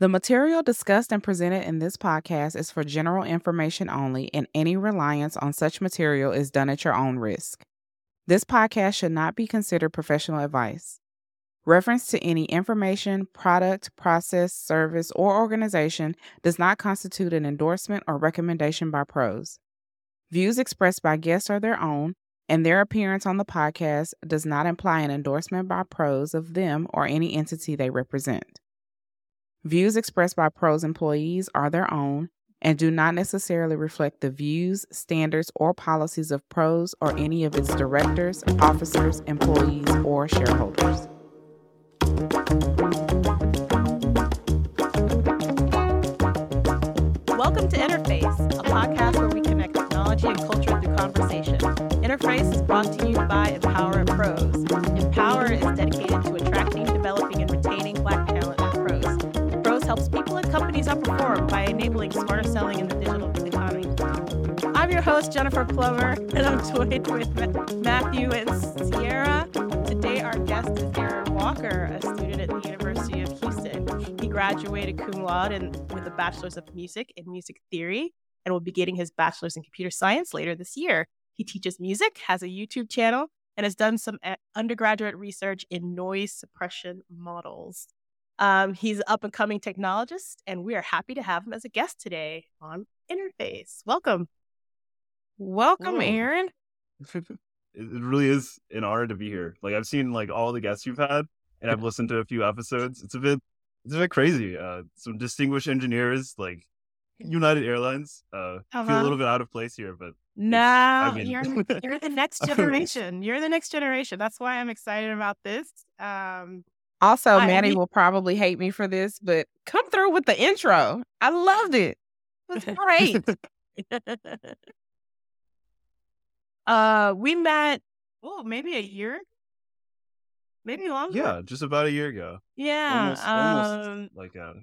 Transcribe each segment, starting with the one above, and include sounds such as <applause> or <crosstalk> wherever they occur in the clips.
The material discussed and presented in this podcast is for general information only, and any reliance on such material is done at your own risk. This podcast should not be considered professional advice. Reference to any information, product, process, service, or organization does not constitute an endorsement or recommendation by pros. Views expressed by guests are their own, and their appearance on the podcast does not imply an endorsement by pros of them or any entity they represent. Views expressed by pros employees are their own and do not necessarily reflect the views, standards, or policies of pros or any of its directors, officers, employees, or shareholders. Welcome to Interface, a podcast where we connect technology and culture through conversation. Interface is brought to you by Empower at Pros. Empower is dedicated to helps people and companies outperform by enabling smarter selling in the digital economy. I'm your host, Jennifer Plummer, and I'm joined with Matthew and Siara. Today, our guest is Aaron Walker, a student at the University of Houston. He graduated cum laude with a bachelor's of music in music theory and will be getting his bachelor's in computer science later this year. He teaches music, has a YouTube channel, and has done some uh, undergraduate research in noise suppression models. Um, he's an up and coming technologist, and we are happy to have him as a guest today on Interface. Welcome. Welcome, Whoa. Aaron. <laughs> it really is an honor to be here. Like I've seen like all the guests you've had, and I've listened to a few episodes. It's a bit, it's a bit crazy. Uh, some distinguished engineers, like United Airlines. Uh, feel Uh-huh. a little bit out of place here, but No, I mean- you're you're the <laughs> next generation. You're the next generation. That's why I'm excited about this. Um, Also, I- Maddie will probably hate me for this, but come through with the intro. I loved it. It was great. <laughs> uh, we met. Oh, maybe a year, maybe longer. yeah, just about a year ago, yeah, almost, um, almost like uh,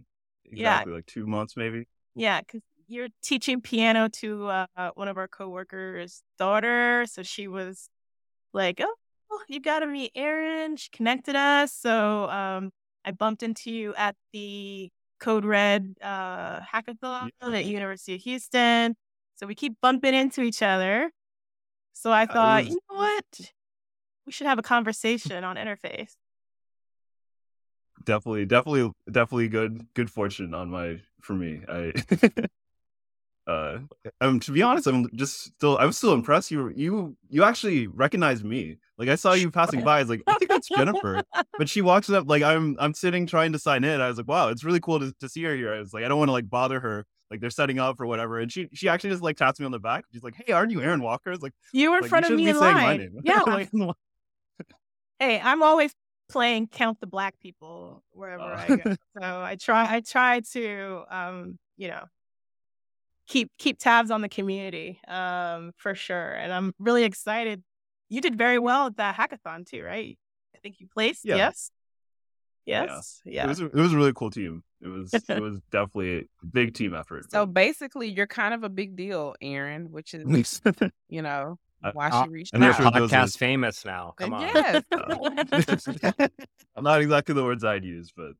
yeah. exactly like two months maybe. yeah, because you're teaching piano to uh, one of our coworkers' daughter, so she was like, "Oh, oh, you got to meet Aaron." She connected us, so um, I bumped into you at the Code Red uh, hackathon at University of Houston. So we keep bumping into each other. So I thought, was- you know what? <laughs> We should have a conversation on Interface. definitely definitely definitely good good fortune on my for me i <laughs> uh um to be honest i'm just still i'm still impressed you you you actually recognized me like i saw you passing by i was like i think that's jennifer <laughs> but she walks up like i'm i'm sitting trying to sign in i was like wow it's really cool to, to see her here i was like i don't want to like bother her like they're setting up or whatever and she she actually just like taps me on the back she's like hey aren't you aaron walker i was like, You were in like, front of me in shouldn't be saying my line. name. Yeah, <laughs> Like, hey, I'm always playing count the black people wherever Oh. I go. So I try I try to um, you know, keep keep tabs on the community, um, for sure. And I'm really excited. You did very well at that hackathon too, right? I think you placed. Yeah. Yes. Yes. Yeah. it was a, it was a really cool team it was it <laughs> was definitely a big team effort So basically, you're kind of a big deal, Aaron, which is, <laughs> you know, why uh, she reached I'm out. sure those are- podcast famous now. Come on. Yes. <laughs> Uh, I'm not exactly the words I'd use, but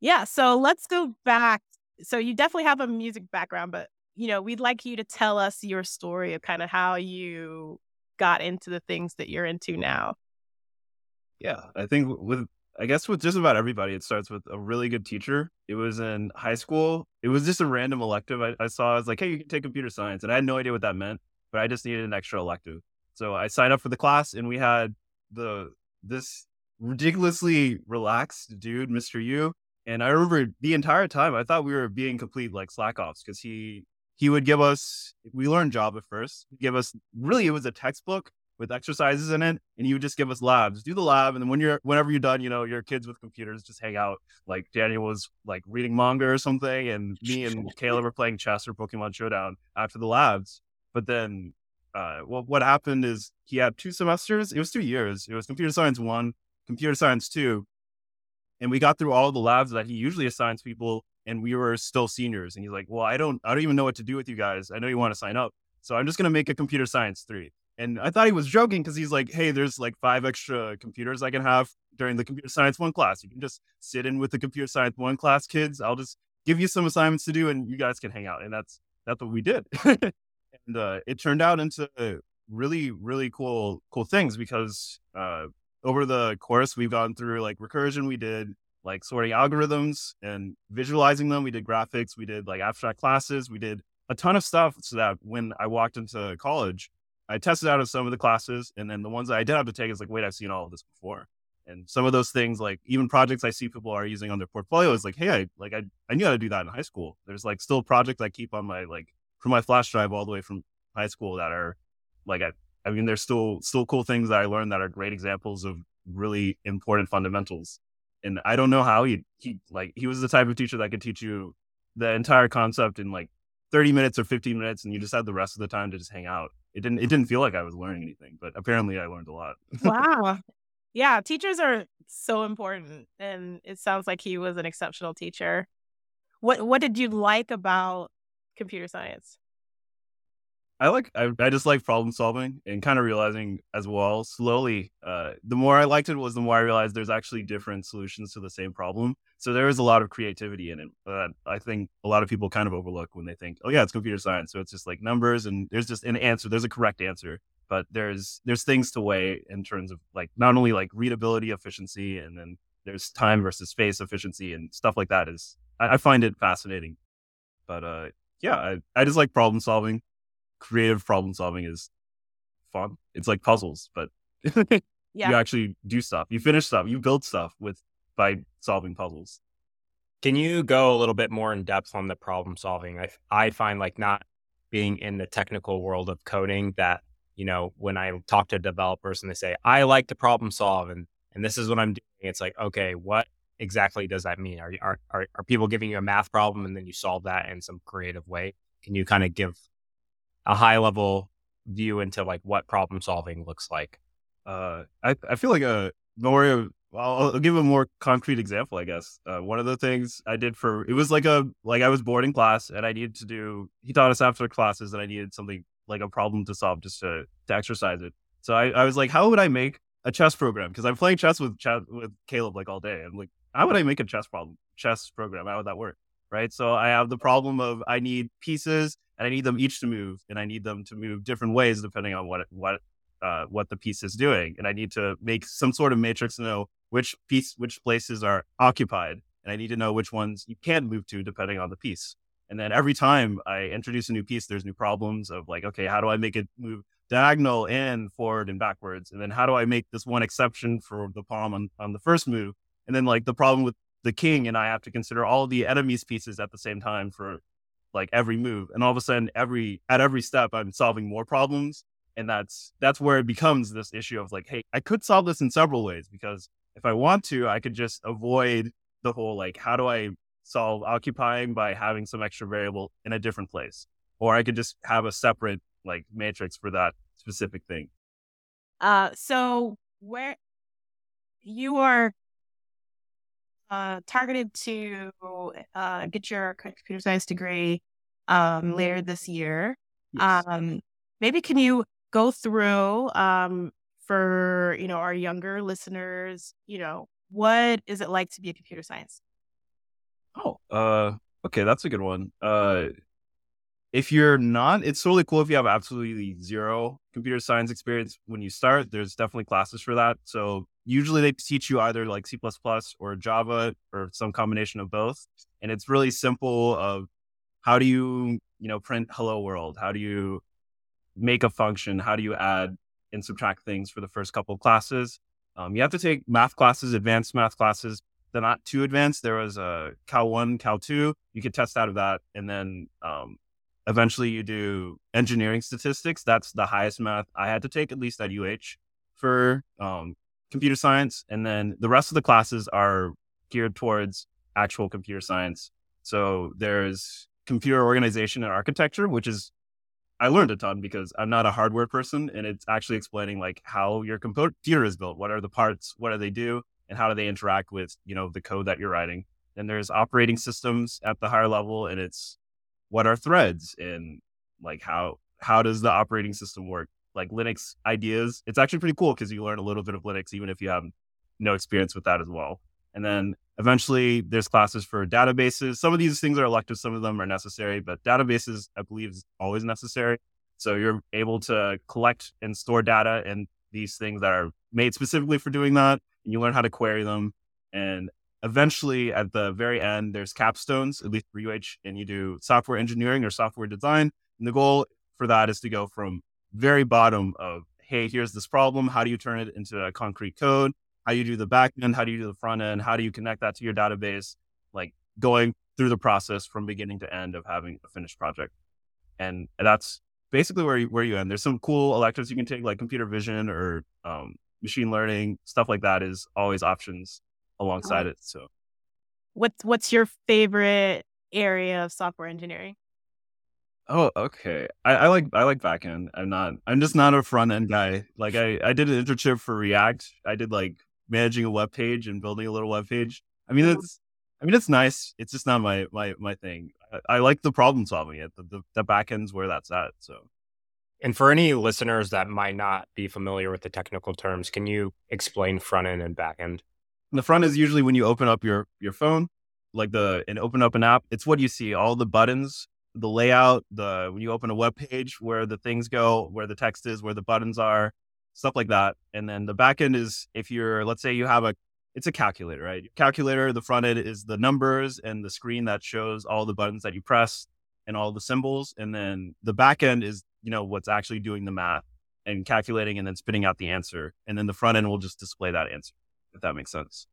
Yeah, so let's go back. So you definitely have a music background, but you know, we'd like you to tell us your story of kind of how you got into the things that you're into now. yeah, I think with I guess with just about everybody, it starts with a really good teacher. It was in high school. It was just a random elective I, I saw. I was like, hey, you can take computer science, and I had no idea what that meant, but I just needed an extra elective. So I signed up for the class, and we had the this ridiculously relaxed dude, Mr. Yu. And I remember the entire time I thought we were being complete like slack offs because he he would give us we learned Java first. He'd give us really it was a textbook with exercises in it, and he would just give us labs. Do the lab, and then when you're whenever you're done, you know, your kids with computers just hang out. Like Daniel was like reading manga or something, and me and Kayla were playing chess or Pokemon Showdown after the labs. But then uh well what happened is he had two semesters, it was two years. It was computer science one, computer science two. And we got through all the labs that he usually assigns people, and we were still seniors. And he's like, Well, I don't I don't even know what to do with you guys. I know you want to sign up. So I'm just gonna make a computer science three. And I thought he was joking because he's like, hey, there's like five extra computers I can have during the computer science one class. You can just sit in with the computer science one class kids. I'll just give you some assignments to do and you guys can hang out. And that's that's what we did. <laughs> and uh, it turned out into really, really cool, cool things because uh, over the course we've gone through like recursion, we did like sorting algorithms and visualizing them. We did graphics, we did like abstract classes, we did a ton of stuff so that when I walked into college, I tested out of some of the classes, and then the ones that I did have to take is like, wait, I've seen all of this before. And some of those things, like even projects I see people are using on their portfolio, is like, hey, I like I, I knew how to do that in high school. There's like still projects I keep on my like from my flash drive all the way from high school that are like I I mean, there's still still cool things that I learned that are great examples of really important fundamentals. And I don't know how he he like he was the type of teacher that could teach you the entire concept in like 30 minutes or 15 minutes and you just had the rest of the time to just hang out. It didn't it didn't feel like I was learning anything, but apparently I learned a lot. wow. <laughs> Yeah, teachers are so important and it sounds like he was an exceptional teacher. What what did you like about computer science? I like I, I just like problem solving and kind of realizing as well slowly. Uh, the more I liked it was the more I realized there's actually different solutions to the same problem. So there is a lot of creativity in it that I think a lot of people kind of overlook when they think, oh yeah, it's computer science. So it's just like numbers and there's just an answer. There's a correct answer, but there's there's things to weigh in terms of like not only like readability, efficiency, and then there's time versus space efficiency and stuff like that. Is I, I find it fascinating. But uh, yeah, I, I just like problem solving creative problem solving is fun. It's like puzzles, but <laughs> yeah. you actually do stuff. You finish stuff. You build stuff with by solving puzzles. Can you go a little bit more in depth on the problem solving? I I find like not being in the technical world of coding that you know when I talk to developers and they say I like to problem solve and and this is what I'm doing. It's like okay, what exactly does that mean? Are are are, are people giving you a math problem and then you solve that in some creative way? Can you kind of give a high level view into like what problem solving looks like? Uh, I I feel like a more I'll, I'll, give a more concrete example, I guess. Uh, one of the things I did for it was like a like I was boarding class and I needed to do. He taught us after classes and I needed something like a problem to solve just to to exercise it. So I, I was like, how would I make a chess program? Because I'm playing chess with chess with Caleb like all day. I'm like, how would I make a chess problem chess program? How would that work? Right. So I have the problem of I need pieces and I need them each to move, and I need them to move different ways depending on what what uh, what the piece is doing, and I need to make some sort of matrix to know which piece, which places are occupied, and I need to know which ones you can move to depending on the piece. And then every time I introduce a new piece, there's new problems of like, okay, how do I make it move diagonal and forward and backwards? And then how do I make this one exception for the pawn on, on the first move? And then like the problem with the king, and I have to consider all the enemy's pieces at the same time for like every move. And all of a sudden every at every step i'm solving more problems. And that's that's where it becomes this issue of like hey i could solve this in several ways because if i want to i could just avoid the whole like how do i solve occupying by having some extra variable in a different place? Or i could just have a separate like matrix for that specific thing. Uh so where you are uh, targeted to uh, get your computer science degree um, later this year. Yes. Um, maybe can you go through um, for you know our younger listeners? You know, what is it like to be a computer science? Oh, uh, okay, that's a good one. Uh, if you're not, it's totally cool if you have absolutely zero computer science experience when you start. There's definitely classes for that. So usually they teach you either like C or Java or some combination of both. And it's really simple of how do you, you know, print hello world? How do you make a function? How do you add and subtract things for the first couple of classes? Um, you have to take math classes, advanced math classes. They're not too advanced. There was a Cal 1, Cal 2. You could test out of that. And then um, eventually you do engineering statistics. That's the highest math I had to take, at least at UH, for um, computer science. And then the rest of the classes are geared towards actual computer science. So there's computer organization and architecture, which is I learned a ton because I'm not a hardware person and it's actually explaining like how your computer is built. What are the parts? What do they do? And how do they interact with, you know, the code that you're writing? Then there's operating systems at the higher level and it's what are threads and like how how does the operating system work like Linux ideas. It's actually pretty cool because you learn a little bit of Linux even if you have no experience with that as well. And then eventually there's classes for databases. Some of these things are elective, some of them are necessary, but databases, I believe, is always necessary. So you're able to collect and store data and these things that are made specifically for doing that. And you learn how to query them. And eventually at the very end, there's capstones, at least for UH, and you do software engineering or software design. And the goal for that is to go from very bottom of, hey, here's this problem. How do you turn it into a concrete code? How do you do the back end? How do you do the front end? How do you connect that to your database? Like going through the process from beginning to end of having a finished project. And that's basically where you, where you end. There's some cool electives you can take, like computer vision or um, machine learning, stuff like that is always options alongside it. So, what's what's your favorite area of software engineering? Oh, okay. I, I like I like backend. I'm not. I'm just not a front end guy. Like I I did an internship for React. I did like managing a web page and building a little web page. I mean, mm-hmm. it's I mean it's nice. It's just not my my my thing. I, I like the problem solving. It the, the the backend's where that's at. So. And for any listeners that might not be familiar with the technical terms, can you explain front end and back The front is usually when you open up your your phone, like the and open up an app. It's what you see, all the buttons, the layout, the when you open a web page, where the things go, where the text is, where the buttons are, stuff like that. And then the back end is if you're, let's say you have a, it's a calculator, right? Calculator, the front end is the numbers and the screen that shows all the buttons that you press and all the symbols. And then the back end is, you know, what's actually doing the math and calculating and then spitting out the answer. And then the front end will just display that answer, if that makes sense.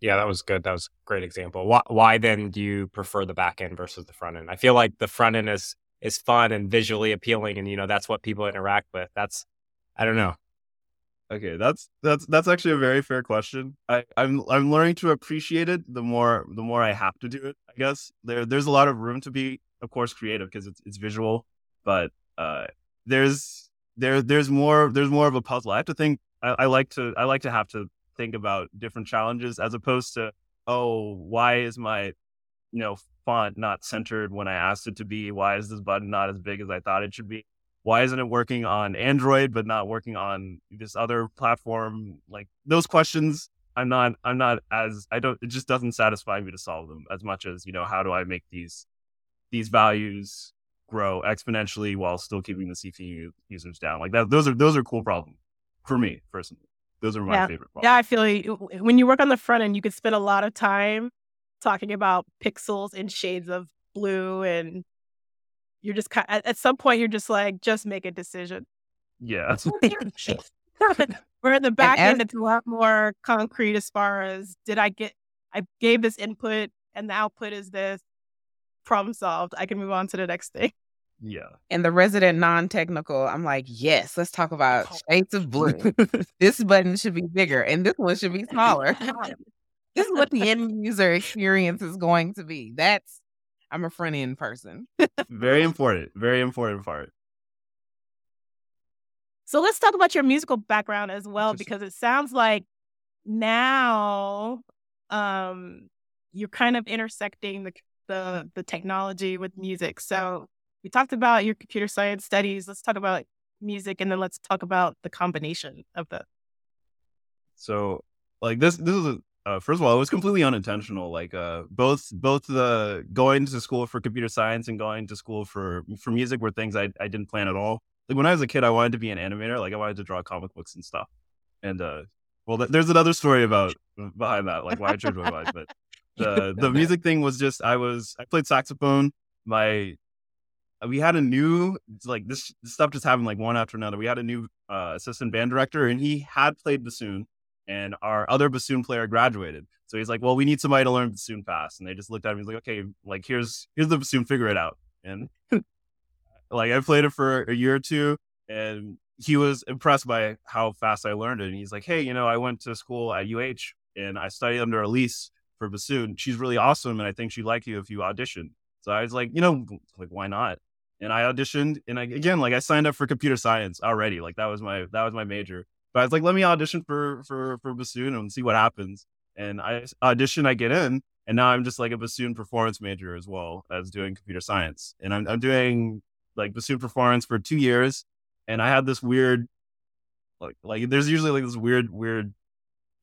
Yeah, that was good. That was a great example. Why, why then do you prefer the back end versus the front end? I feel like the front end is is fun and visually appealing, and you know that's what people interact with. That's I don't know. Okay, that's that's that's actually a very fair question. I, I'm I'm learning to appreciate it the more the more I have to do it. I guess there there's a lot of room to be, of course, creative because it's it's visual, but uh, there's there there's more there's more of a puzzle. I have to think. I, I like to I like to have to think about different challenges as opposed to, oh, why is my, you know, font not centered when I asked it to be? Why is this button not as big as I thought it should be? Why isn't it working on Android but not working on this other platform? Like those questions, I'm not, I'm not as, I don't, it just doesn't satisfy me to solve them as much as, you know, how do I make these, these values grow exponentially while still keeping the CPU users down? Like that, those are, those are cool problems for me personally. Those are my yeah. favorite. Yeah, I feel like when you work on the front end, you could spend a lot of time talking about pixels and shades of blue, and you're just kind. Of, at, some point, you're just like, just make a decision. Yeah. <laughs> We're in the back as- end, it's a lot more concrete as far as did I get? I gave this input, and the output is this. Problem solved. I can move on to the next thing. Yeah. And the resident non technical, I'm like, yes, let's talk about shades of blue. <laughs> this button should be bigger and this one should be smaller. <laughs> <laughs> this is what the end user experience is going to be. That's, I'm a front end person. Very important. Very important part. So let's talk about your musical background as well, because it sounds like now um, you're kind of intersecting the, the the technology with music. So we talked about your computer science studies. Let's talk about music, and then let's talk about the combination of the. So, like this, this is a, uh, first of all, it was completely unintentional. Like, uh, both both the going to school for computer science and going to school for for music were things I I didn't plan at all. Like when I was a kid, I wanted to be an animator. Like I wanted to draw comic books and stuff. And uh, well, th- there's another story about behind that, like why I changed my mind. But <laughs> the the music thing was just I was I played saxophone. My we had a new like this, stuff just happened like one after another. We had a new uh, assistant band director, and he had played bassoon, and our other bassoon player graduated. So he's like, "Well, we need somebody to learn bassoon fast." And they just looked at me. He's like, "Okay, like here's here's the bassoon, figure it out." And <laughs> like I played it for a year or two, and he was impressed by how fast I learned it. And he's like, "Hey, you know, I went to school at UH and I studied under Elise for bassoon. She's really awesome, and I think she'd like you if you audition." So I was like, you know, like why not? And I auditioned. And I, again, like I signed up for computer science already. Like that was my that was my major. But I was like, let me audition for for for bassoon and see what happens. And I audition, I get in, and now I'm just like a bassoon performance major as well as doing computer science. And I'm I'm doing like bassoon performance for two years. and I had this weird, like, like there's usually like this weird, weird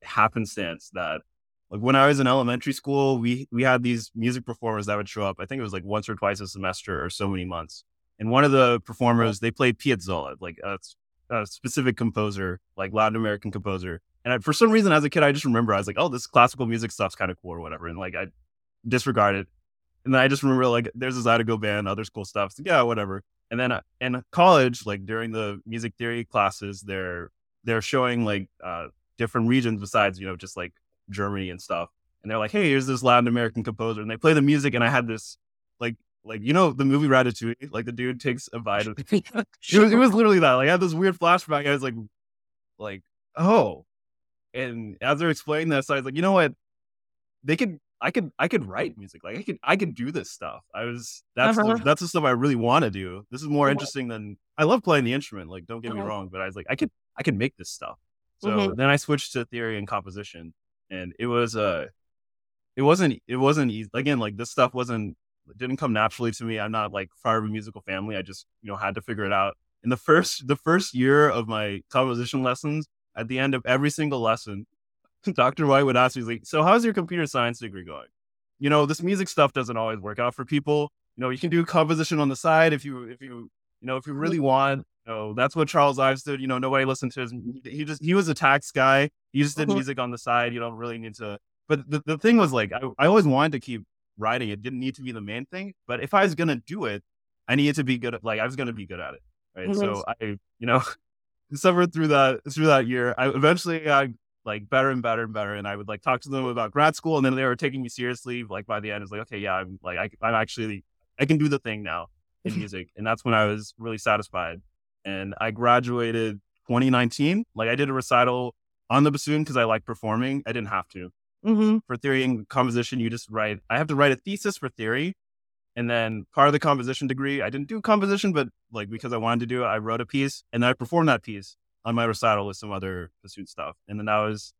happenstance that, like, when I was in elementary school, we we had these music performers that would show up. I think it was like once or twice a semester or so many months. And one of the performers, they played Piazzolla, like a, a specific composer, like Latin American composer. And I, for some reason, as a kid, I just remember I was like, "Oh, this classical music stuff's kind of cool or whatever," and like I disregarded. And then I just remember like there's a Zydeco band, other school stuff. So, yeah, whatever. And then uh, in college, like during the music theory classes, they're they're showing like uh, different regions besides you know just like Germany and stuff. And they're like, hey, here's this Latin American composer, and they play the music, and I had this like like you know the movie Ratatouille, like the dude takes a bite of <laughs> <laughs> it was, it was literally that. Like I had this weird flashback. I was like, like oh, and as they're explaining this, I was like, you know what, they could I could I could write music. Like I could I could do this stuff. I was that's uh-huh. the, that's the stuff I really want to do. This is more uh-huh. interesting than I love playing the instrument. Like don't get uh-huh. me wrong, but I was like I could I could make this stuff. So mm-hmm. then I switched to theory and composition, and it was uh it wasn't it wasn't easy. Again, like this stuff wasn't didn't come naturally to me. I'm not like far of a musical family. I just you know had to figure it out. In the first the first year of my composition lessons, at the end of every single lesson, <laughs> Dr. White would ask me, like, so how's your computer science degree going? You know, this music stuff doesn't always work out for people. You know, you can do composition on the side if you, if you, you know, if you really want. You know, that's what Charles Ives did. You know, nobody listened to his. He just he was a tax guy. He just did mm-hmm. music on the side. You don't really need to. But the, the thing was like, I, I always wanted to keep writing. It didn't need to be the main thing. But if I was gonna do it, I needed to be good at. Like I was gonna be good at it. Right. Mm-hmm. So I, you know, <laughs> suffered through that through that year. I eventually got like better and better and better. And I would like talk to them about grad school, and then they were taking me seriously. Like by the end, it's like, okay, yeah, I'm like, I, I'm actually, I can do the thing now in <laughs> music, and that's when I was really satisfied. And I graduated 2019. Like I did a recital on the bassoon because I like performing. I didn't have to. Mm-hmm. For theory and composition, you just write. I have to write a thesis for theory, and then part of the composition degree, I didn't do composition, but like because I wanted to do it, I wrote a piece and I performed that piece on my recital with some other bassoon stuff. And then that was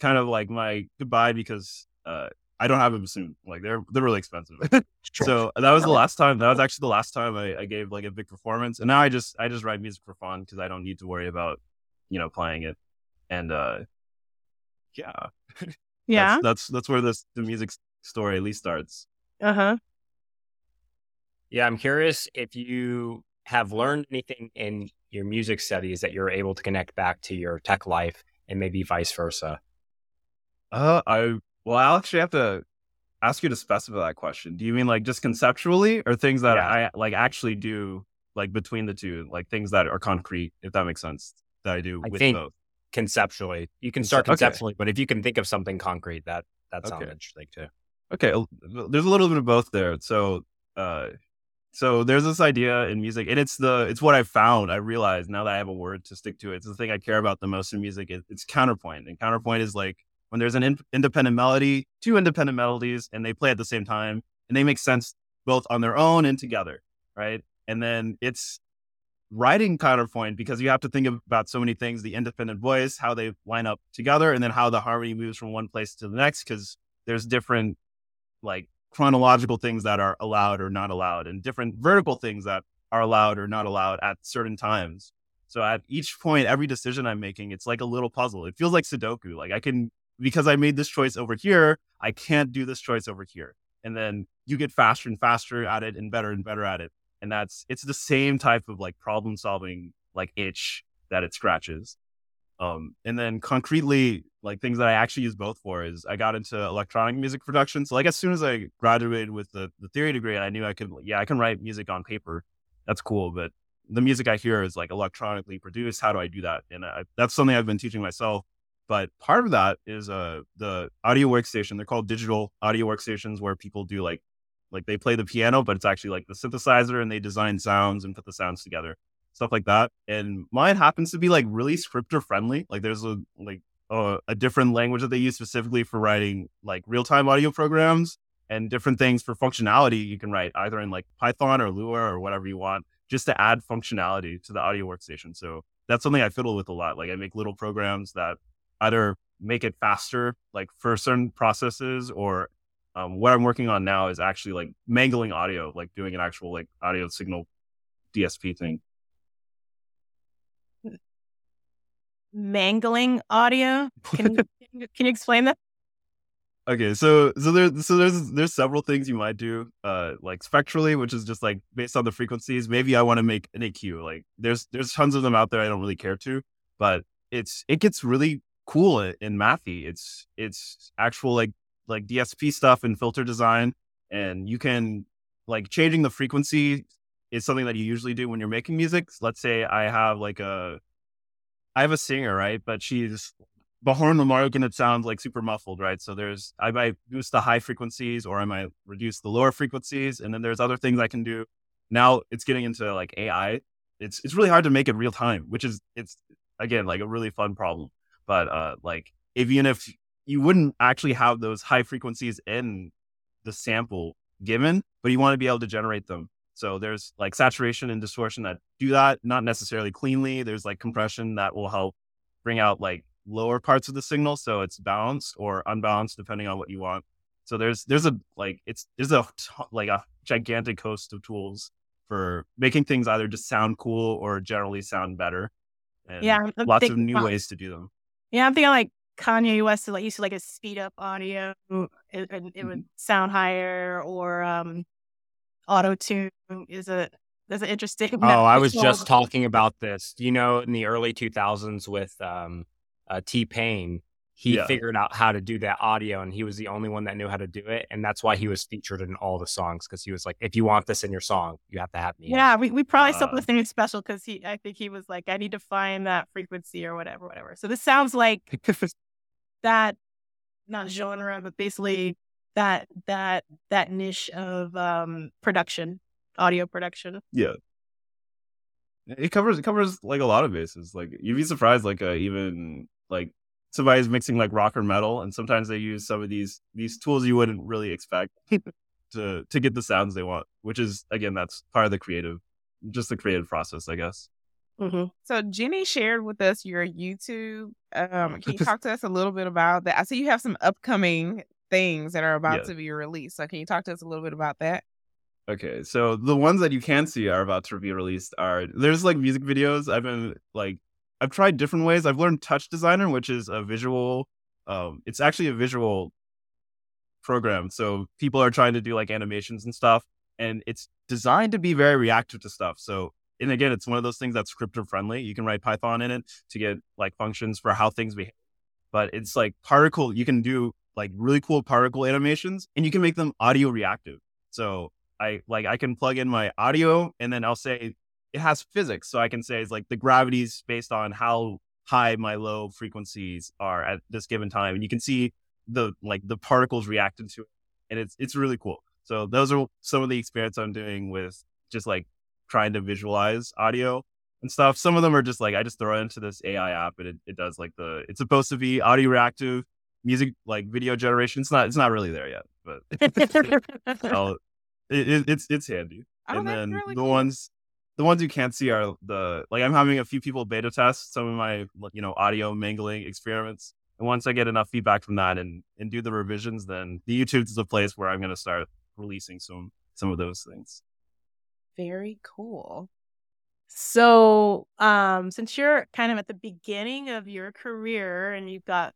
kind of like my goodbye because uh, I don't have a bassoon. Like they're they're really expensive. <laughs> so that was the last time. That was actually the last time I, I gave like a big performance. And now I just I just write music for fun because I don't need to worry about you know playing it. And uh, yeah, <laughs> yeah, that's, that's that's where this the music story at least starts. Uh huh. Yeah, I'm curious if you have learned anything in your music studies that you're able to connect back to your tech life and maybe vice versa? Uh, I well, I'll actually have to ask you to specify that question. Do you mean like just conceptually, or things that yeah. I like actually do, like between the two, like things that are concrete, if that makes sense, that I do I with both? Conceptually, you can start conceptually, okay. but if you can think of something concrete, that that sounds okay. interesting too. Okay, there's a little bit of both there. So, uh, so there's this idea in music, and it's the it's what I found. I realized now that I have a word to stick to. It's the thing I care about the most in music. It, it's counterpoint, and counterpoint is like when there's an in, independent melody, two independent melodies, and they play at the same time, and they make sense both on their own and together, right? And then it's writing counterpoint because you have to think about so many things: the independent voice, how they line up together, and then how the harmony moves from one place to the next. Because there's different like chronological things that are allowed or not allowed, and different vertical things that are allowed or not allowed at certain times. So at each point, every decision I'm making, it's like a little puzzle. It feels like Sudoku. Like I can, because I made this choice over here, I can't do this choice over here. And then you get faster and faster at it and better and better at it. And that's, it's the same type of like problem solving, like itch that it scratches. Um, and then concretely, like things that I actually use both for is I got into electronic music production. So like as soon as I graduated with the, the theory degree, I knew I could, yeah, I can write music on paper. That's cool. But the music I hear is like electronically produced. How do I do that? And I, that's something I've been teaching myself. But part of that is uh, the audio workstation. They're called digital audio workstations where people do like, like they play the piano, but it's actually like the synthesizer and they design sounds and put the sounds together stuff like that. And mine happens to be like really scripter friendly. Like there's a like a, different language that they use specifically for writing like real time audio programs and different things for functionality you can write either in like Python or Lua or whatever you want just to add functionality to the audio workstation. So that's something I fiddle with a lot. Like I make little programs that either make it faster, like for certain processes, or um, what I'm working on now is actually like mangling audio, like doing an actual like audio signal DSP thing. mangling audio. Can <laughs> you, can you explain that? Okay, so so there's so there's there's several things you might do, uh, like spectrally, which is just like based on the frequencies. Maybe I want to make an EQ. Like there's there's tons of them out there. I don't really care to, but it's it gets really cool in Mathy. It's it's actual like like DSP stuff and filter design, and you can like changing the frequency is something that you usually do when you're making music. Let's say I have like a I have a singer, right? But she's Bahorn Lamarck and it sounds like super muffled, right? So there's I might boost the high frequencies or I might reduce the lower frequencies, and then there's other things I can do. Now it's getting into like AI. It's it's really hard to make it real time, which is it's again like a really fun problem. But uh like even if you wouldn't actually have those high frequencies in the sample given, but you want to be able to generate them. So there's like saturation and distortion that do that, not necessarily cleanly. There's like compression that will help bring out like lower parts of the signal so it's balanced or unbalanced depending on what you want so there's there's a like it's there's a like a gigantic host of tools for making things either just sound cool or generally sound better and Yeah, I'm lots of new about- ways to do them Yeah, I'm thinking like Kanye West like used to like a speed up audio and and it would sound higher or um auto tune is a there's an interesting <laughs> Oh, I was just talking about this. You know, in the early 2000s with um, uh, T Pain, he Yeah. figured out how to do that audio, and he was the only one that knew how to do it, and that's why he was featured in all the songs because he was like, "If you want this in your song, you have to have me." Yeah, we, we probably Uh, something something special because he I think he was like, I need to find that frequency or whatever, whatever. So this sounds like <laughs> that not genre, but basically that that that niche of um production, audio production. yeah it covers it covers like a lot of bases like you'd be surprised like uh, even like somebody's mixing like rock or metal and sometimes they use some of these these tools you wouldn't really expect <laughs> to to get the sounds they want which is again that's part of the creative just the creative process i guess Mm-hmm. So Jenni shared with us your YouTube. Um, can you <laughs> talk to us a little bit about that? I see you have some upcoming things that are about Yeah. to be released. So can you talk to us a little bit about that? Okay, so the ones that you can see are about to be released are there's like music videos. I've been like I've tried different ways. I've learned Touch Designer, which is a visual um it's actually a visual program. So people are trying to do like animations and stuff and it's designed to be very reactive to stuff. So and again, it's one of those things that's scripter friendly. You can write Python in it to get like functions for how things behave. But it's like particle, you can do like really cool particle animations and you can make them audio reactive. So I like I can plug in my audio and then I'll say it has physics. So I can say it's like the gravity's based on how high my low frequencies are at this given time. And you can see the like the particles reacting to it. And it's it's really cool. So those are some of the experiments I'm doing with just like trying to visualize audio and stuff. Some of them are just like I just throw it into this AI app and it, it does like the it's supposed to be audio reactive music like video generation. It's not it's not really there yet, but <laughs> I'll, it, it, it's it's handy. Oh, and then really the cool. ones the ones you can't see are the like I'm having a few people beta test some of my you know audio mangling experiments. And once I get enough feedback from that and and do the revisions, then the YouTube is the place where I'm going to start releasing some some of those things. Very cool. So, um, since you're kind of at the beginning of your career and you've got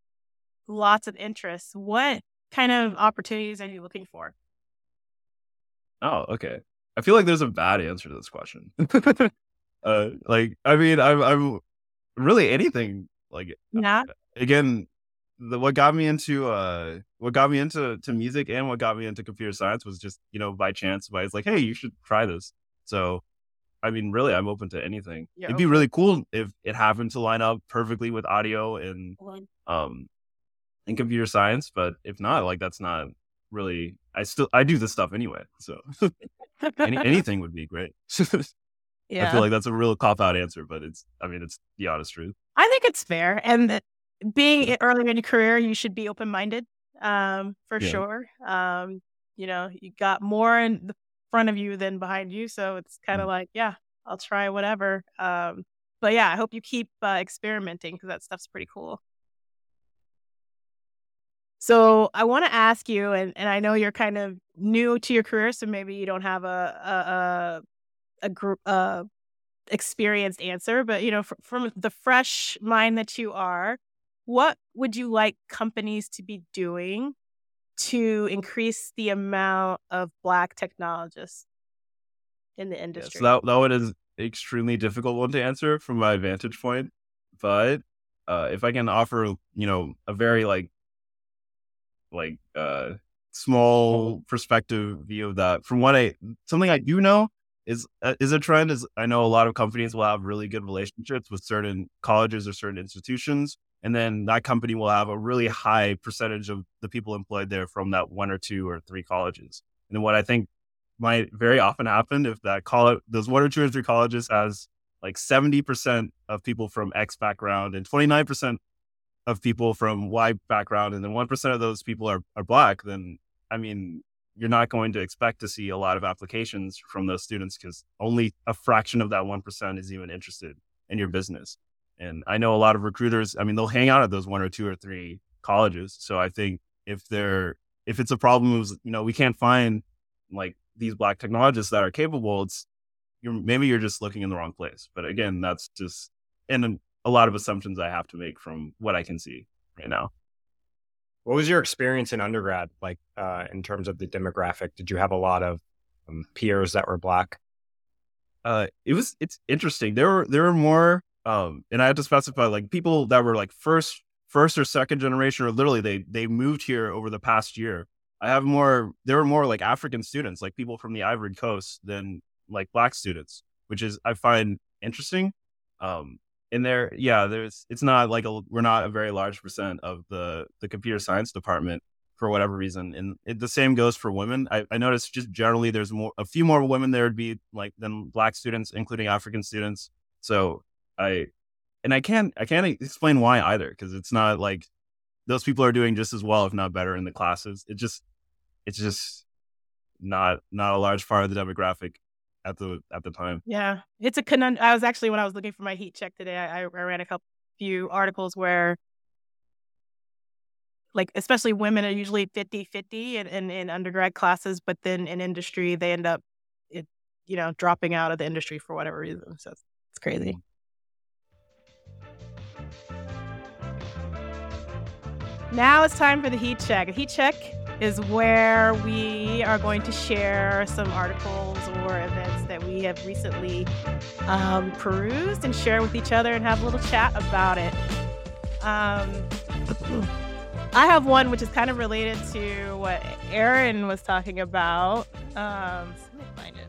lots of interests, what kind of opportunities are you looking for? Oh, okay. I feel like there's a bad answer to this question. <laughs> uh, like, I mean, I'm, I'm really anything. Like, Yeah. again, the what got me into uh, what got me into to music and what got me into computer science was just you know by chance. By it's like, hey, you should try this. So, I mean, really, I'm open to anything. You're It'd be open. really cool if it happened to line up perfectly with audio and um in computer science. But if not, like that's not really. I still I do this stuff anyway. So any, <laughs> anything would be great. yeah. <laughs> I feel like that's a real cop out answer, but it's I mean it's the honest truth. I think it's fair. And that being early in your career, you should be open minded, um, for Yeah. sure. Um, you know, you got more in the front of you than behind you. So it's kind of Mm. like, yeah, I'll try whatever. Um, but yeah, I hope you keep uh, experimenting because that stuff's pretty cool. So I want to ask you, and, and I know you're kind of new to your career, so maybe you don't have a a a, a group uh, experienced answer, but you know, fr- from the fresh mind that you are, what would you like companies to be doing to increase the amount of Black technologists in the industry? That, that one is extremely difficult one to answer from my vantage point. But uh, if I can offer, you know, a very like, like, uh, small perspective view of that, from what I, something I do know is uh, is a trend is I know a lot of companies will have really good relationships with certain colleges or certain institutions and then that company will have a really high percentage of the people employed there from that one or two or three colleges. And what I think might very often happen if that college, those one or two or three colleges has like 70% of people from X background and 29% of people from Y background, and then 1% of those people are, are Black, then I mean, you're not going to expect to see a lot of applications from those students because only a fraction of that 1% is even interested in your business. And I know a lot of recruiters, I mean, they'll hang out at those one or two or three colleges. So I think if they're, if it's a problem, you know, we can't find like these black technologists that are capable, it's, you're, maybe you're just looking in the wrong place. But again, that's just, and a lot of assumptions I have to make from what I can see right now. What was your experience in undergrad like uh, in terms of the demographic? Did you have a lot of um, peers that were black? Uh, it was it's interesting. There were there were more um, and I had to specify like people that were like first, first or second generation, or literally they they moved here over the past year. I have more. There were more like African students, like people from the Ivory Coast, than like black students, which is I find interesting. Um, in there, yeah, there's it's not like a we're not a very large percent of the the computer science department for whatever reason, and it, the same goes for women. I, I noticed just generally there's more a few more women there would be like than black students, including African students. So I and I can't I can't explain why either because it's not like those people are doing just as well if not better in the classes. It just it's just not not a large part of the demographic at the at the time. Yeah, it's a conundrum. I was actually when I was looking for my heat check today, I, I ran a couple few articles where like especially women are usually 50 50 in, in, in undergrad classes but then in industry they end up it, you know dropping out of the industry for whatever reason so it's, it's crazy Now it's time for the heat check. A heat check is where we are going to share some articles or events that we have recently um, perused and share with each other and have a little chat about it. Um, I have one which is kind of related to what Aaron was talking about. Um, let me find it.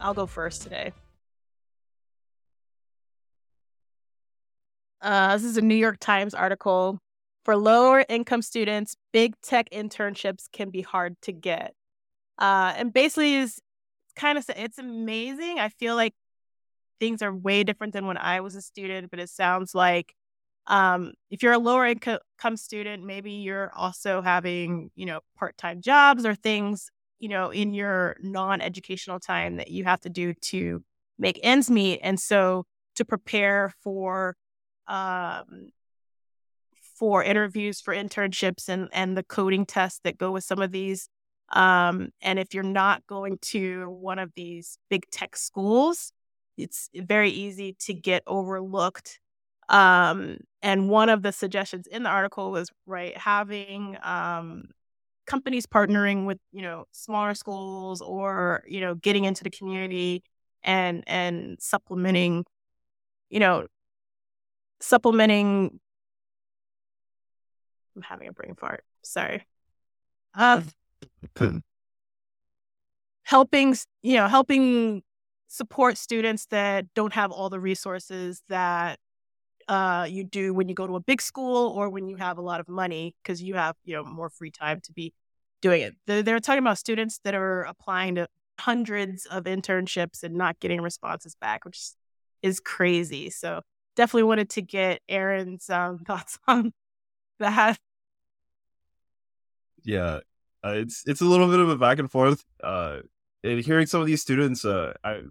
I'll go first today. Uh, this is a New York Times article for lower income students, big tech internships can be hard to get. Uh, and basically, is kind of it's amazing. I feel like things are way different than when I was a student, but it sounds like um, if you're a lower income student, maybe you're also having you know part time jobs or things you know in your non educational time that you have to do to make ends meet, and so to prepare for um, for interviews for internships and and the coding tests that go with some of these. Um, and if you're not going to one of these big tech schools, it's very easy to get overlooked. Um, and one of the suggestions in the article was right having um, companies partnering with you know smaller schools or you know getting into the community and and supplementing you know supplementing I'm having a brain fart. Sorry. Uh, helping, you know, helping support students that don't have all the resources that uh, you do when you go to a big school or when you have a lot of money because you have, you know, more free time to be doing it. They're, they're talking about students that are applying to hundreds of internships and not getting responses back, which is crazy. So definitely wanted to get Aaron's um, <laughs> thoughts on that. Yeah, uh, it's it's a little bit of a back and forth. Uh, and hearing some of these students, uh, I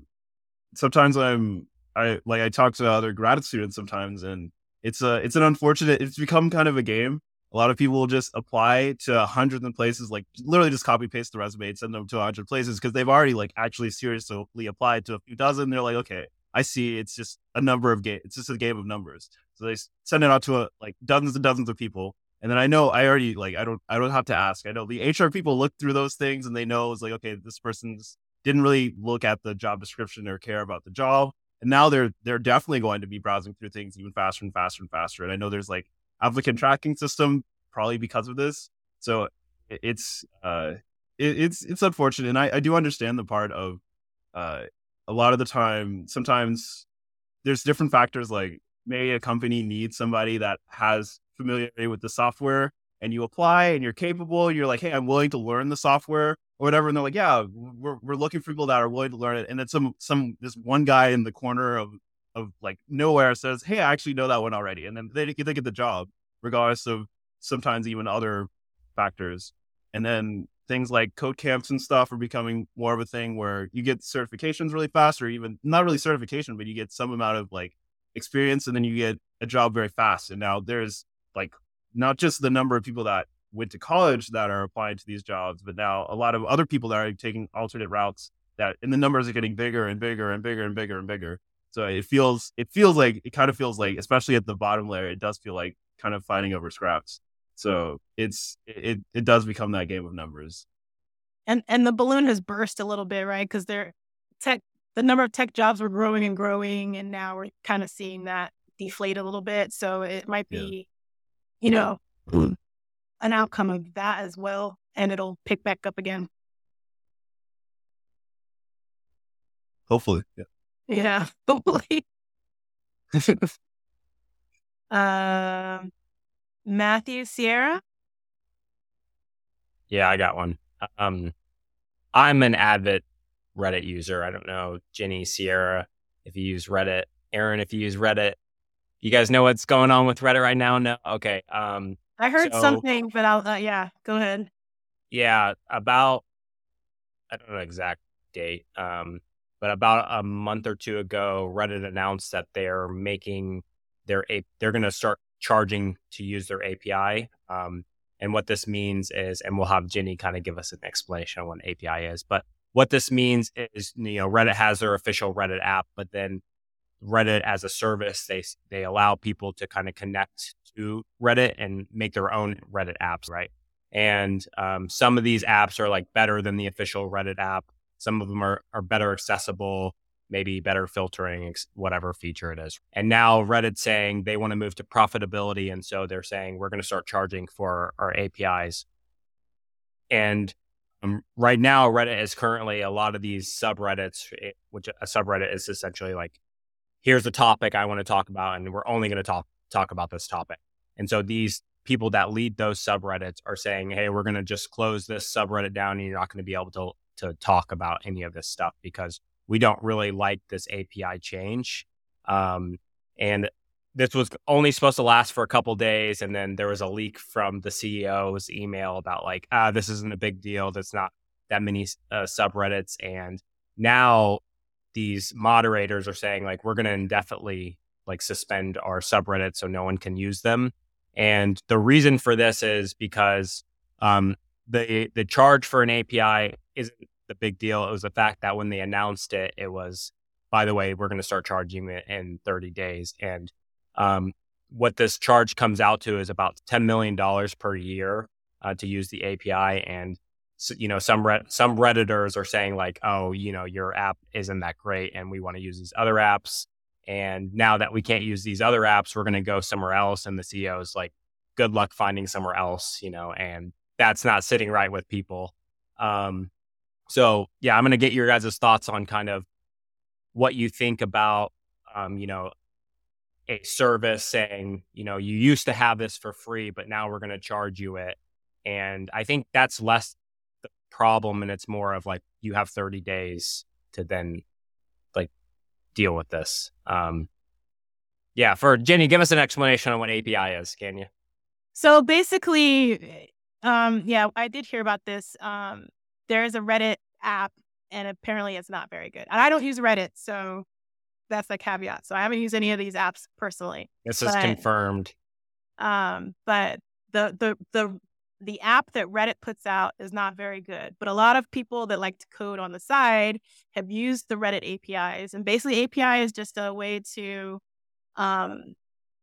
sometimes I'm I like I talk to other grad students sometimes, and it's a it's an unfortunate. It's become kind of a game. A lot of people will just apply to hundreds of places, like literally just copy paste the resume and send them to a hundred places because they've already like actually seriously applied to a few dozen. They're like, okay, I see it's just a number of game. It's just a game of numbers. So they send it out to a, like dozens and dozens of people, and then I know I already like I don't I don't have to ask. I know the HR people look through those things and they know it's like okay, this person's didn't really look at the job description or care about the job, and now they're they're definitely going to be browsing through things even faster and faster and faster. And I know there's like applicant tracking system probably because of this. So it's uh it, it's it's unfortunate, and I, I do understand the part of uh a lot of the time sometimes there's different factors like maybe a company needs somebody that has familiarity with the software and you apply and you're capable and you're like hey i'm willing to learn the software or whatever and they're like yeah we're, we're looking for people that are willing to learn it and then some some this one guy in the corner of of like nowhere says hey i actually know that one already and then they, they get the job regardless of sometimes even other factors and then things like code camps and stuff are becoming more of a thing where you get certifications really fast or even not really certification but you get some amount of like experience and then you get a job very fast. And now there's like not just the number of people that went to college that are applying to these jobs but now a lot of other people that are taking alternate routes that and the numbers are getting bigger and bigger and bigger and bigger and bigger. So it feels it feels like it kind of feels like especially at the bottom layer it does feel like kind of fighting over scraps so it's it it does become that game of numbers. And and the balloon has burst a little bit, right? Because they're tech the number of tech jobs were growing and growing, and now we're kind of seeing that deflate a little bit. So it might be, yeah. you know, an outcome of that as well, and it'll pick back up again. Hopefully, yeah. Yeah, <laughs> hopefully. <laughs> um, Matthew Siara? Yeah, I got one. Um, I'm an avid Reddit user. I don't know, Jenni Siara, if you use Reddit. Aaron, if you use Reddit. You guys know what's going on with Reddit right now? No? Okay. Um, I heard so, something, but I'll, uh, yeah, go ahead. Yeah, about, I don't know exact date, um, but about a month or two ago, Reddit announced that they're making their, they're going to start charging to use their API. Um, and what this means is, and we'll have Jenni kind of give us an explanation on what API is. But what this means is, you know, Reddit has their official Reddit app, but then Reddit as a service, they they allow people to kind of connect to Reddit and make their own Reddit apps, right? And um, some of these apps are like better than the official Reddit app. Some of them are are better accessible maybe better filtering, whatever feature it is. And now Reddit's saying they want to move to profitability. And so they're saying we're going to start charging for our APIs. And um, right now, Reddit is currently a lot of these subreddits, eh, which a subreddit is essentially like, here's a topic I want to talk about, and we're only going to talk talk about this topic. And so these people that lead those subreddits are saying, hey, we're going to just close this subreddit down, and you're not going to be able to to talk about any of this stuff because we don't really like this API change. Um, and this was only supposed to last for a couple days. And then there was a leak from the CEO's email about like, ah, this isn't a big deal. There's not that many uh, subreddits. And now these moderators are saying like, we're going to indefinitely like suspend our subreddits so no one can use them. And the reason for this is because um, the the charge for an API isn't the big deal. It was the fact that when they announced it, it was, by the way, we're going to start charging it in 30 days. And um, what this charge comes out to is about $10 million per year uh, to use the API. And, so, you know, some, some Redditors are saying like, oh, you know, your app isn't that great and we want to use these other apps. And now that we can't use these other apps, we're going to go somewhere else. And the CEO is like, good luck finding somewhere else, you know, and that's not sitting right with people. Um, so yeah, I'm going to get your guys' thoughts on kind of what you think about, um, you know, a service saying, you know, you used to have this for free, but now we're going to charge you it. And I think that's less the problem. And it's more of like, you have 30 days to then like deal with this. Um, yeah. For Jenni, give us an explanation on what API is, can you? So basically, um, yeah, I did hear about this. Um, there is a Reddit app, and apparently it's not very good. And I don't use Reddit, so that's the caveat. So I haven't used any of these apps personally. This is confirmed. Um, but the the the the app that Reddit puts out is not very good, but a lot of people that like to code on the side have used the Reddit APIs. And basically, API is just a way to, um,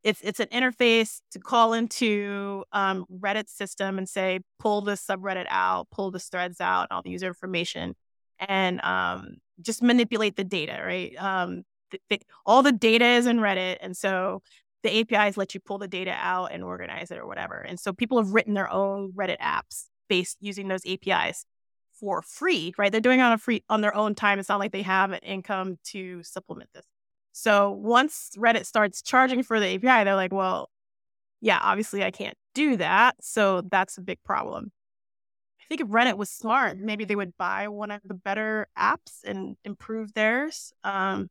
it's it's an interface to call into um, Reddit system and say pull this subreddit out, pull this threads out, all the user information, and um, just manipulate the data. Right, um, th- th- all the data is in Reddit, and so the APIs let you pull the data out and organize it or whatever. And so people have written their own Reddit apps based using those APIs for free, right? They're doing it on a free on their own time. It's not like they have an income to supplement this. So once Reddit starts charging for the API, they're like, well, yeah, obviously I can't do that. So that's a big problem. I think if Reddit was smart, maybe they would buy one of the better apps and improve theirs. Um,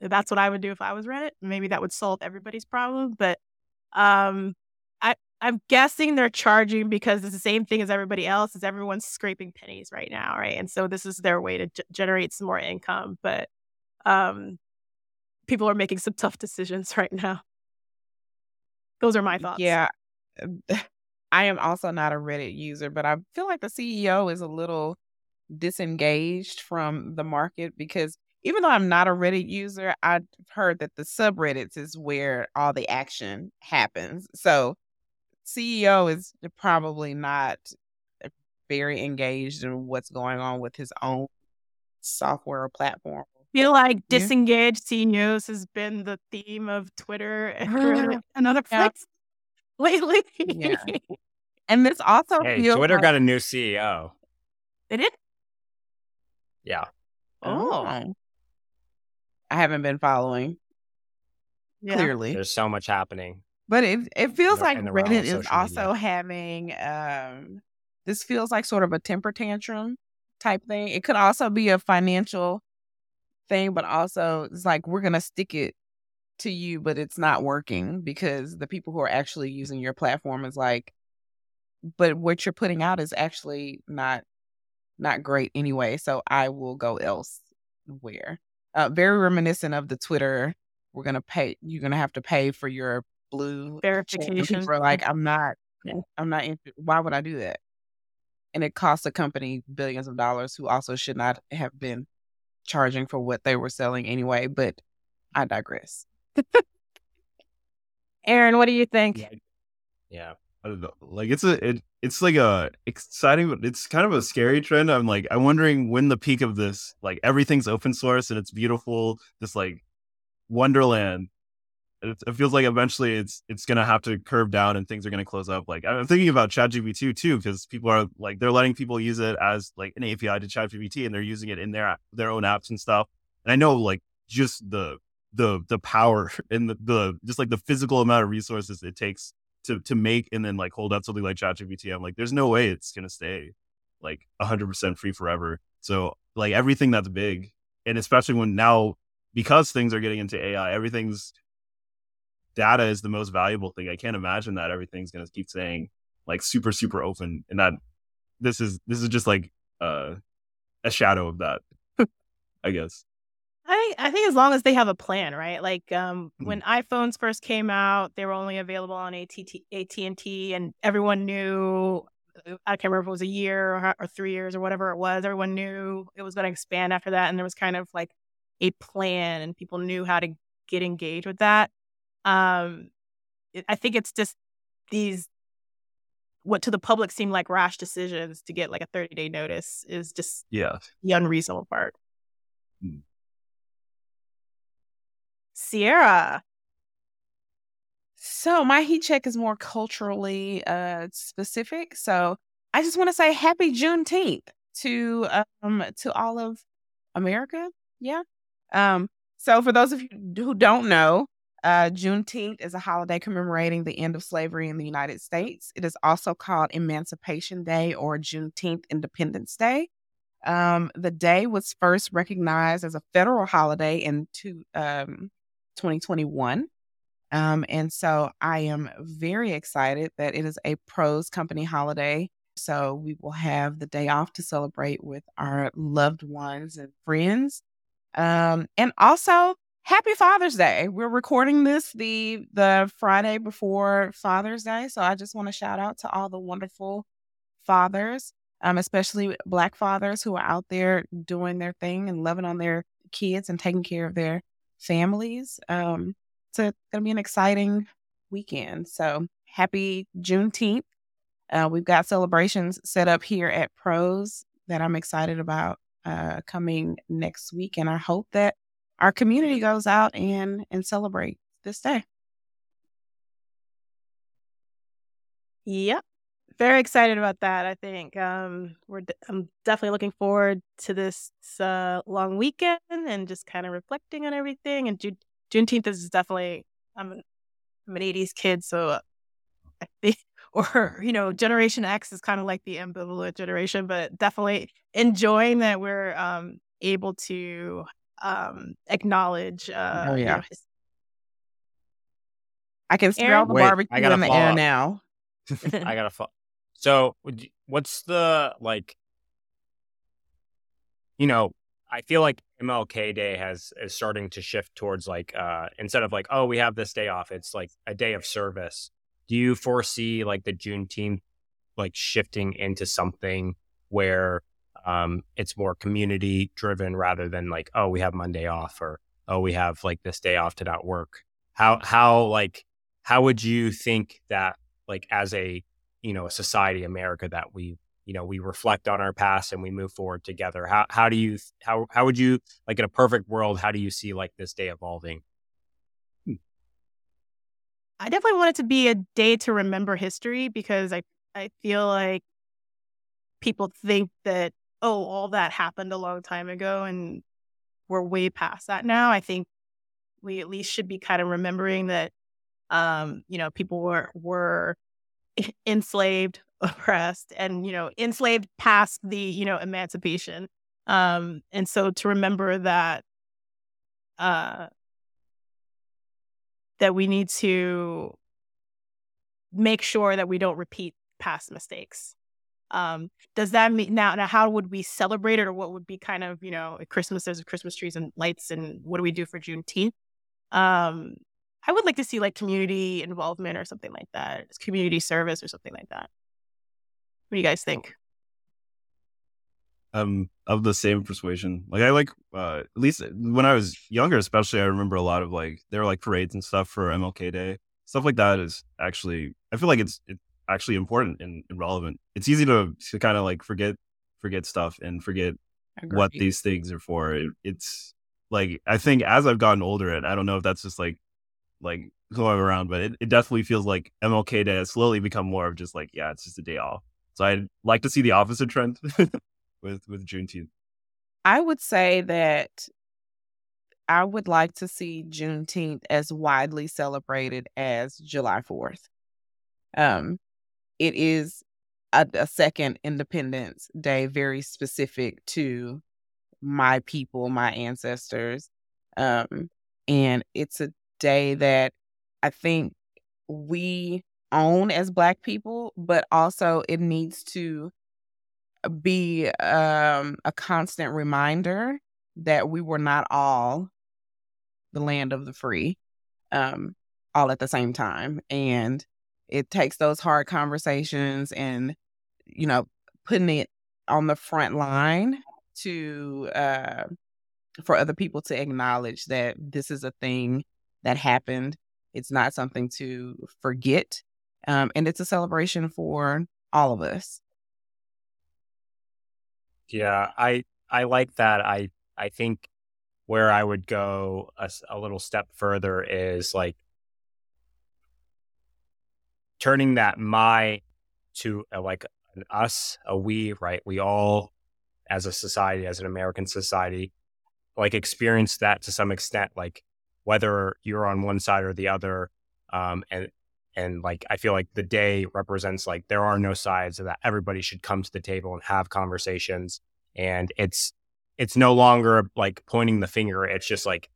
that's what I would do if I was Reddit. Maybe that would solve everybody's problem. But um, I I'm guessing they're charging because it's the same thing as everybody else. Is everyone's scraping pennies right now, right? And so this is their way to g- generate some more income. But um, people are making some tough decisions right now. Those are my thoughts. Yeah. Um, <laughs> I am also not a Reddit user, but I feel like the CEO is a little disengaged from the market because even though I'm not a Reddit user, I've heard that the subreddits is where all the action happens. So CEO is probably not uh, very engaged in what's going on with his own software or platform. I feel like disengaged yeah. CEOs has been the theme of Twitter <laughs> and <laughs> another place yeah. <laughs> lately. yeah. And this also hey, Twitter like... got a new CEO. They did? Yeah. Oh. I haven't been following. Yeah. Clearly, there's so much happening. But it it feels like Reddit is also media. having um this feels like sort of a temper tantrum type thing. It could also be a financial thing, but also it's like we're gonna stick it to you, but it's not working because the people who are actually using your platform is like, but what you're putting out is actually not not great anyway. So I will go elsewhere uh, very reminiscent of the Twitter. We're gonna pay. You're gonna have to pay for your blue <laughs> verification. People are like, I'm not. Yeah. I'm not. Interested. Why would I do that? And it costs a company billions of dollars, who also should not have been charging for what they were selling anyway. But I digress. <laughs> Aaron, what do you think? Yeah. yeah. I don't know. Like it's a it, it's like a exciting, but it's kind of a scary trend. I'm like I'm wondering when the peak of this, like everything's open source and it's beautiful, this like wonderland. It, it feels like eventually it's it's gonna have to curve down and things are gonna close up. Like I'm thinking about ChatGPT too, because people are like they're letting people use it as like an API to ChatGPT and they're using it in their their own apps and stuff. And I know like just the the the power <laughs> and the, the just like the physical amount of resources it takes to to make and then like hold up something like ChatGPT, I'm like, there's no way it's gonna stay like 100% free forever. So like everything that's big, and especially when now because things are getting into AI, everything's data is the most valuable thing. I can't imagine that everything's gonna keep saying like super super open, and that this is this is just like uh, a shadow of that, <laughs> I guess. I I think as long as they have a plan, right? Like um, mm-hmm. when iPhones first came out, they were only available on AT and T, and everyone knew. Uh, I can't remember if it was a year or, or three years or whatever it was. Everyone knew it was going to expand after that, and there was kind of like a plan, and people knew how to get engaged with that. Um, it, I think it's just these what to the public seem like rash decisions to get like a 30 day notice is just yeah the unreasonable part. Mm. Siara. So my heat check is more culturally uh, specific. So I just want to say happy Juneteenth to um to all of America. Yeah. Um. So for those of you who don't know, uh, Juneteenth is a holiday commemorating the end of slavery in the United States. It is also called Emancipation Day or Juneteenth Independence Day. Um, the day was first recognized as a federal holiday in two, um, 2021. Um, and so I am very excited that it is a pros company holiday. So we will have the day off to celebrate with our loved ones and friends. Um, and also happy Father's Day. We're recording this the the Friday before Father's Day. So I just want to shout out to all the wonderful fathers, um, especially Black fathers who are out there doing their thing and loving on their kids and taking care of their families. Um, it's going to be an exciting weekend. So happy Juneteenth. Uh, we've got celebrations set up here at Pros that I'm excited about uh, coming next week, and I hope that our community goes out and and celebrate this day. Yep. Very excited about that. I think um, we're. I'm definitely looking forward to this uh, long weekend and just kind of reflecting on everything. And June, Juneteenth is definitely. I'm an, I'm an '80s kid, so uh, I think, <laughs> or you know, Generation X is kind of like the ambivalent generation, but definitely enjoying that we're um, able to um, acknowledge. Uh, oh yeah. You know, his- I can smell the Wait, barbecue I gotta in the air up. now. <laughs> <laughs> I gotta. Fo- so, would you- what's the like? You know, I feel like MLK Day has is starting to shift towards like uh instead of like oh we have this day off, it's like a day of service. Do you foresee like the Juneteenth like shifting into something where um it's more community driven rather than like oh we have Monday off or oh we have like this day off to not work? How how like how would you think that like as a you know a society america that we you know we reflect on our past and we move forward together? How how do you how how would you like in a perfect world how do you see like this day evolving? I definitely want it to be a day to remember history because I I feel like people think that oh all that happened a long time ago and we're way past that now. I think we at least should be kind of remembering that um you know people were were enslaved, <laughs> oppressed and you know enslaved past the you know emancipation. Um and so to remember that uh that we need to make sure that we don't repeat past mistakes. Um, does that mean now? Now, how would we celebrate it, or what would be kind of you know Christmas? There's Christmas trees and lights, and what do we do for Juneteenth? Um, I would like to see like community involvement or something like that, community service or something like that. What do you guys think? I'm of the same persuasion. Like I like uh, at least when I was younger, especially I remember a lot of like there were like parades and stuff for MLK Day. Stuff like that is actually I feel like it's it's actually important and, and relevant. It's easy to to kind of like forget forget stuff and forget what these things are for. It, it's like I think as I've gotten older, and I don't know if that's just like like going around, but it, it definitely feels like MLK Day has slowly become more of just like yeah, it's just a day off. So I'd like to see the opposite trend <laughs> with with Juneteenth. I would say that I would like to see Juneteenth as widely celebrated as July 4th. Um, it is a, a second Independence Day, very specific to my people, my ancestors. Um, and it's a day that I think we own as Black people, but also it needs to be um, a constant reminder that we were not all the land of the free um, all at the same time. And it takes those hard conversations and, you know, putting it on the front line to, uh, for other people to acknowledge that this is a thing that happened. It's not something to forget. Um, and it's a celebration for all of us. yeah i i like that i i think where i would go a little step further is like turning that my to a, like an us a we right? We all as a society as an american society like experience that to some extent like whether you're on one side or the other um and and like i feel like the day represents like there are no sides and that everybody should come to the table and have conversations and it's it's no longer like pointing the finger. It's just like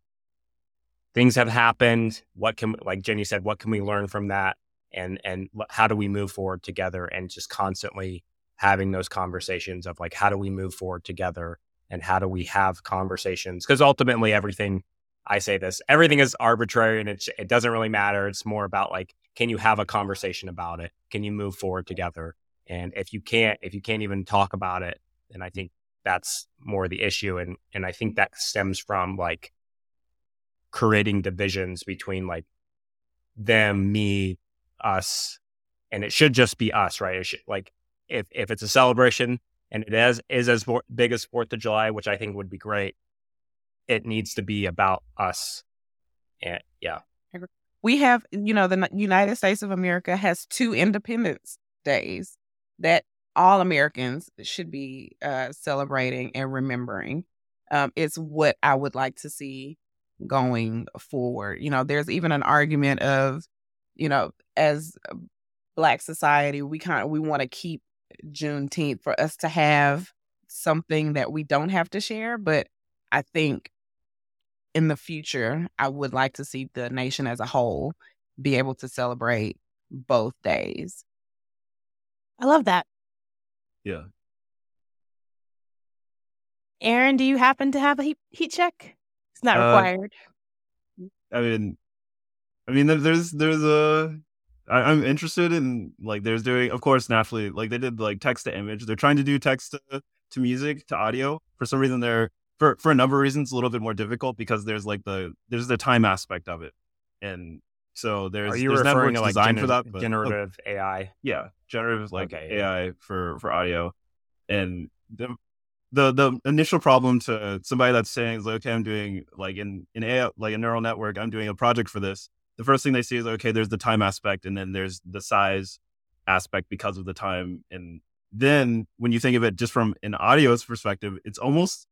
things have happened. What can like Jenni said what can we learn from that and and how do we move forward together and just constantly having those conversations of like how do we move forward together and how do we have conversations? Because ultimately everything i say this everything is arbitrary and it, it doesn't really matter. It's more about like can you have a conversation about it? Can you move forward together? And if you can't, if you can't even talk about it, then I think that's more the issue. And and I think that stems from like creating divisions between like them, me, us, and it should just be us, right? Should, like if if it's a celebration and it is is as big as Fourth of July, which I think would be great, it needs to be about us. And yeah, we have you know the United States of America has two Independence Days that all Americans should be uh, celebrating and remembering. Um, it's what I would like to see going forward. You know, there's even an argument of, you know, as Black society, we kind of we want to keep Juneteenth for us to have something that we don't have to share. But I think in the future, I would like to see the nation as a whole be able to celebrate both days. I love that. Yeah. Aaron, do you happen to have a heat, heat check? It's not uh, required. I mean, I mean, there's there's a I, am interested in like there's doing of course naturally like they did like text to image. They're trying to do text to, to music to audio. For some reason, they're for for a number of reasons a little bit more difficult because there's like the there's the time aspect of it, and so there's are you there's referring to like design gener- for that but, oh, generative oh, AI? Yeah, generative like okay, AI for for audio, and the the the initial problem to somebody that's saying is like, okay, I'm doing like in in AI like a neural network, I'm doing a project for this the first thing they see is okay, there's the time aspect, and then there's the size aspect because of the time. And then when you think of it just from an audio's perspective, it's almost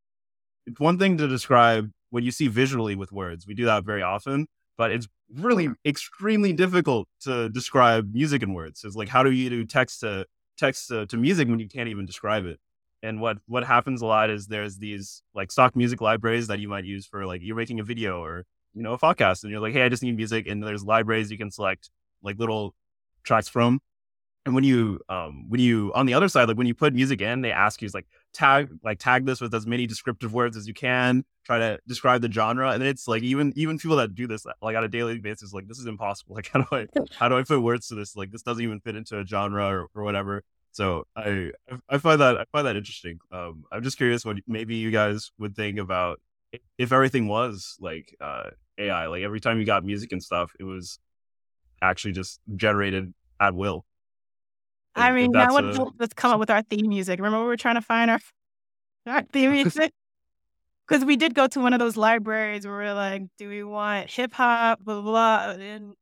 it's one thing to describe what you see visually with words. We do that very often, but it's really extremely difficult to describe music in words. It's like how do you do text to text to, to music when you can't even describe it? And what what happens a lot is there's these like stock music libraries that you might use for like you're making a video or you know, a podcast and you're like, hey, I just need music. And there's libraries you can select like little tracks from. And when you, um, when you, on the other side, like when you put music in, they ask you, like, tag, like, tag this with as many descriptive words as you can, try to describe the genre. And it's like, even, even people that do this, like, on a daily basis, like, this is impossible. <laughs> Like, how do I, how do I put words to this? Like, this doesn't even fit into a genre or, or whatever. So I, I find that, I find that interesting. Um, I'm just curious what maybe you guys would think about if everything was like, uh, AI. Like every time you got music and stuff, it was actually just generated at will. I mean, that would a... let's come up with our theme music. Remember, we were trying to find our our theme <laughs> music because we did go to one of those libraries where we are like, do we want hip hop, blah, blah blah, and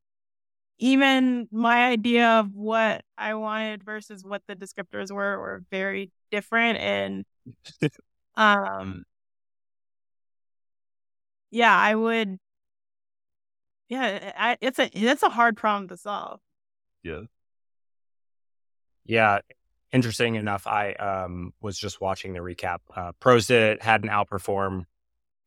even my idea of what I wanted versus what the descriptors were were very different, and <laughs> um, yeah, I would yeah, I, it's a it's a hard problem to solve. Yeah. Yeah. Interesting enough, I um, was just watching the recap. Uh, had an outperform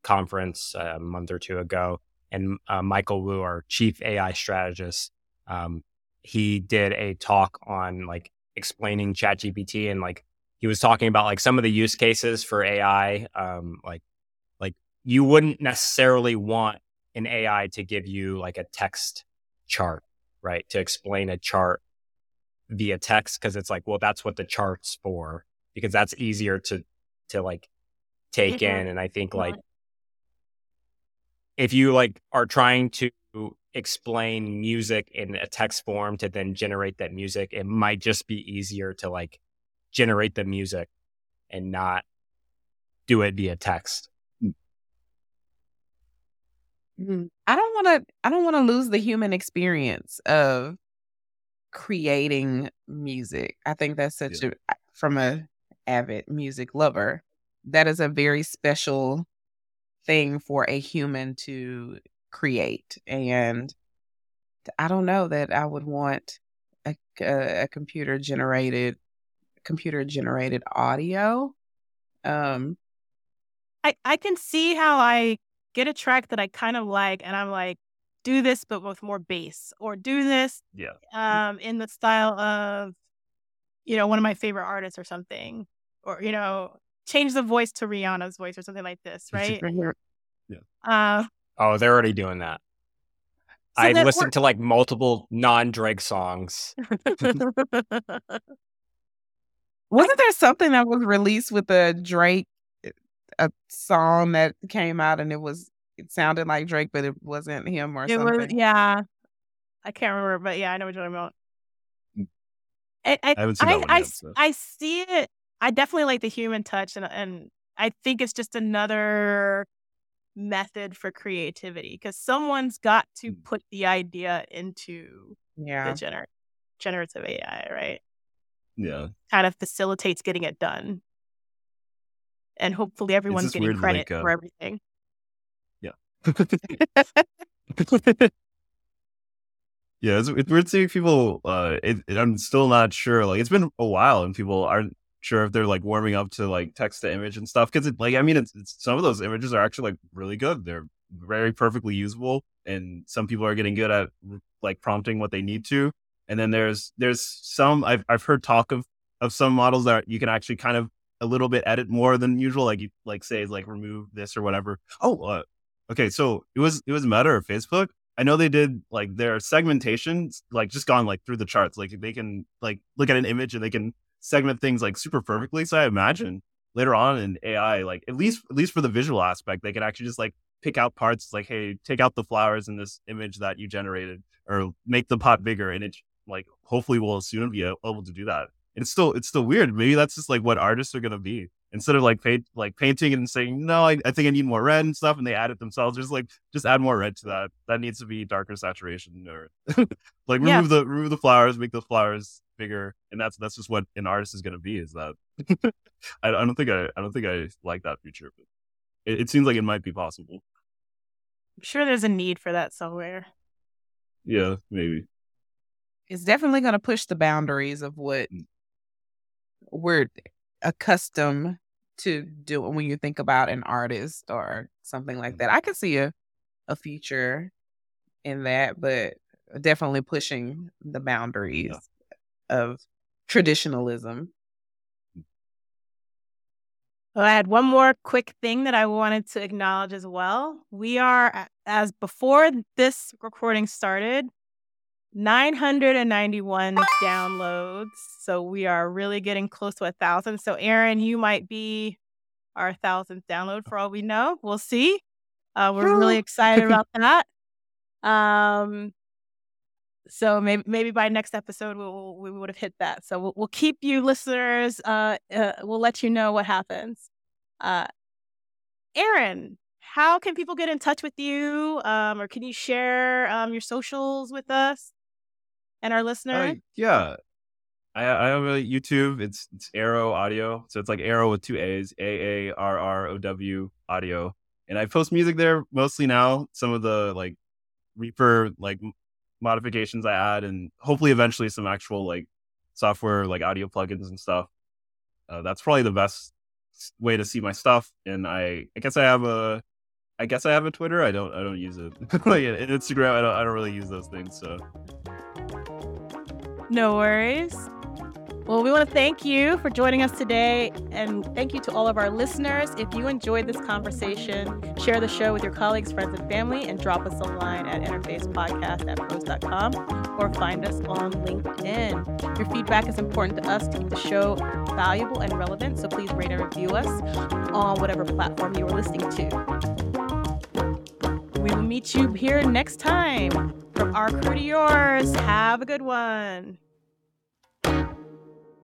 conference uh, a month or two ago, and uh, Michael Wu, our chief AI strategist, um, he did a talk on like explaining ChatGPT and like he was talking about like some of the use cases for AI, um, like you wouldn't necessarily want an AI to give you like a text chart, right? To explain a chart via text because it's like, well, that's what the chart's for because that's easier to to like take mm-hmm. in. And I think like if you like are trying to explain music in a text form to then generate that music, it might just be easier to like generate the music and not do it via text. Mm-hmm. I don't want to. I don't want to lose the human experience of creating music. I think that's such yeah. a from a avid music lover. That is a very special thing for a human to create, and I don't know that I would want a, a, a computer generated computer generated audio. Um, I I can see how I get a track that I kind of like, and I'm like, do this but with more bass, or do this, yeah, um, in the style of, you know, one of my favorite artists or something, or you know, change the voice to Rihanna's voice or something like this, right? yeah. Uh, oh, they're already doing that. So I listened to like multiple non Drake songs. <laughs> <laughs> Wasn't there something that was released with a Drake, a song that came out and it was it sounded like Drake, but it wasn't him or It something? was yeah. I can't remember, but yeah, I know what you're talking about. I I I I, that I, yet. So. I see it. I definitely like the human touch, and and I think it's just another method for creativity because someone's got to Mm. put the idea into yeah. the gener- generative AI, right? Yeah. Kind of facilitates getting it done, and hopefully everyone's getting credit uh, for everything. Yeah. <laughs> Yeah, it's, it's weird seeing people. Uh, it, it- I'm still not sure. Like, it's been a while, and people aren't sure if they're like warming up to like text to image and stuff. Because it, like, I mean, it's, it's some of those images are actually like really good. They're very perfectly usable, and some people are getting good at like prompting what they need to. And then there's there's some I've I've heard talk of of some models that you can actually kind of a little bit edit more than usual. Like you like say like remove this or whatever. Oh, uh, okay. So it was it was Meta or Facebook. I know they did like their segmentation, like just gone like through the charts. Like they can like look at an image and they can segment things like super perfectly. So I imagine later on in AI, like at least at least for the visual aspect, they can actually just like pick out parts like, hey, take out the flowers in this image that you generated, or make the pot bigger, and it like hopefully will soon be able to do that. And it's still it's still weird. Maybe that's just like what artists are gonna be instead of like paint like painting and saying no, I, I think I need more red and stuff, and they add it themselves. Just like just add more red to that. That needs to be darker saturation or <laughs> like remove Yeah. the remove the flowers, make the flowers bigger, and that's that's just what an artist is gonna be. Is that <laughs> I, I don't think I I don't think I like that future, but it, it seems like it might be possible. I'm sure there's a need for that somewhere. Yeah, maybe. It's definitely going to push the boundaries of what mm. We're accustomed to doing when you think about an artist or something like that. Mm-hmm. I can see a, a future in that, but definitely pushing the boundaries of traditionalism. Well, I had one more quick thing that I wanted to acknowledge as well. We are, as before this recording started, 991 downloads. So we are really getting close to a thousand. So, Aaron, you might be our thousandth download for all we know. We'll see. Uh, we're really excited about that. Um, so maybe maybe by next episode we'll, we would have hit that. So we'll, we'll keep you listeners. Uh, uh, we'll let you know what happens. Uh, Aaron, how can people get in touch with you? Um, or can you share um, your socials with us and our Uh, listeners? yeah. I I have a YouTube. It's it's Aarrow Audio. So it's like Arrow with two A's, A A R R O W Audio. And I post music there mostly now. Some of the like Reaper like modifications I add, and hopefully eventually some actual like software like audio plugins and stuff. Uh, that's probably the best way to see my stuff. And I I guess I have a I guess I have a Twitter. I don't I don't use it. <laughs> like Instagram. I don't I don't really use those things. So No worries. Well, we want to thank you for joining us today, and thank you to all of our listeners. If you enjoyed this conversation, share the show with your colleagues, friends, and family, and drop us a line at interfacepodcast at pros.com or find us on LinkedIn. Your feedback is important to us to keep the show valuable and relevant, so please rate and review us on whatever platform you are listening to. We will meet you here next time. From our crew to yours, have a good one.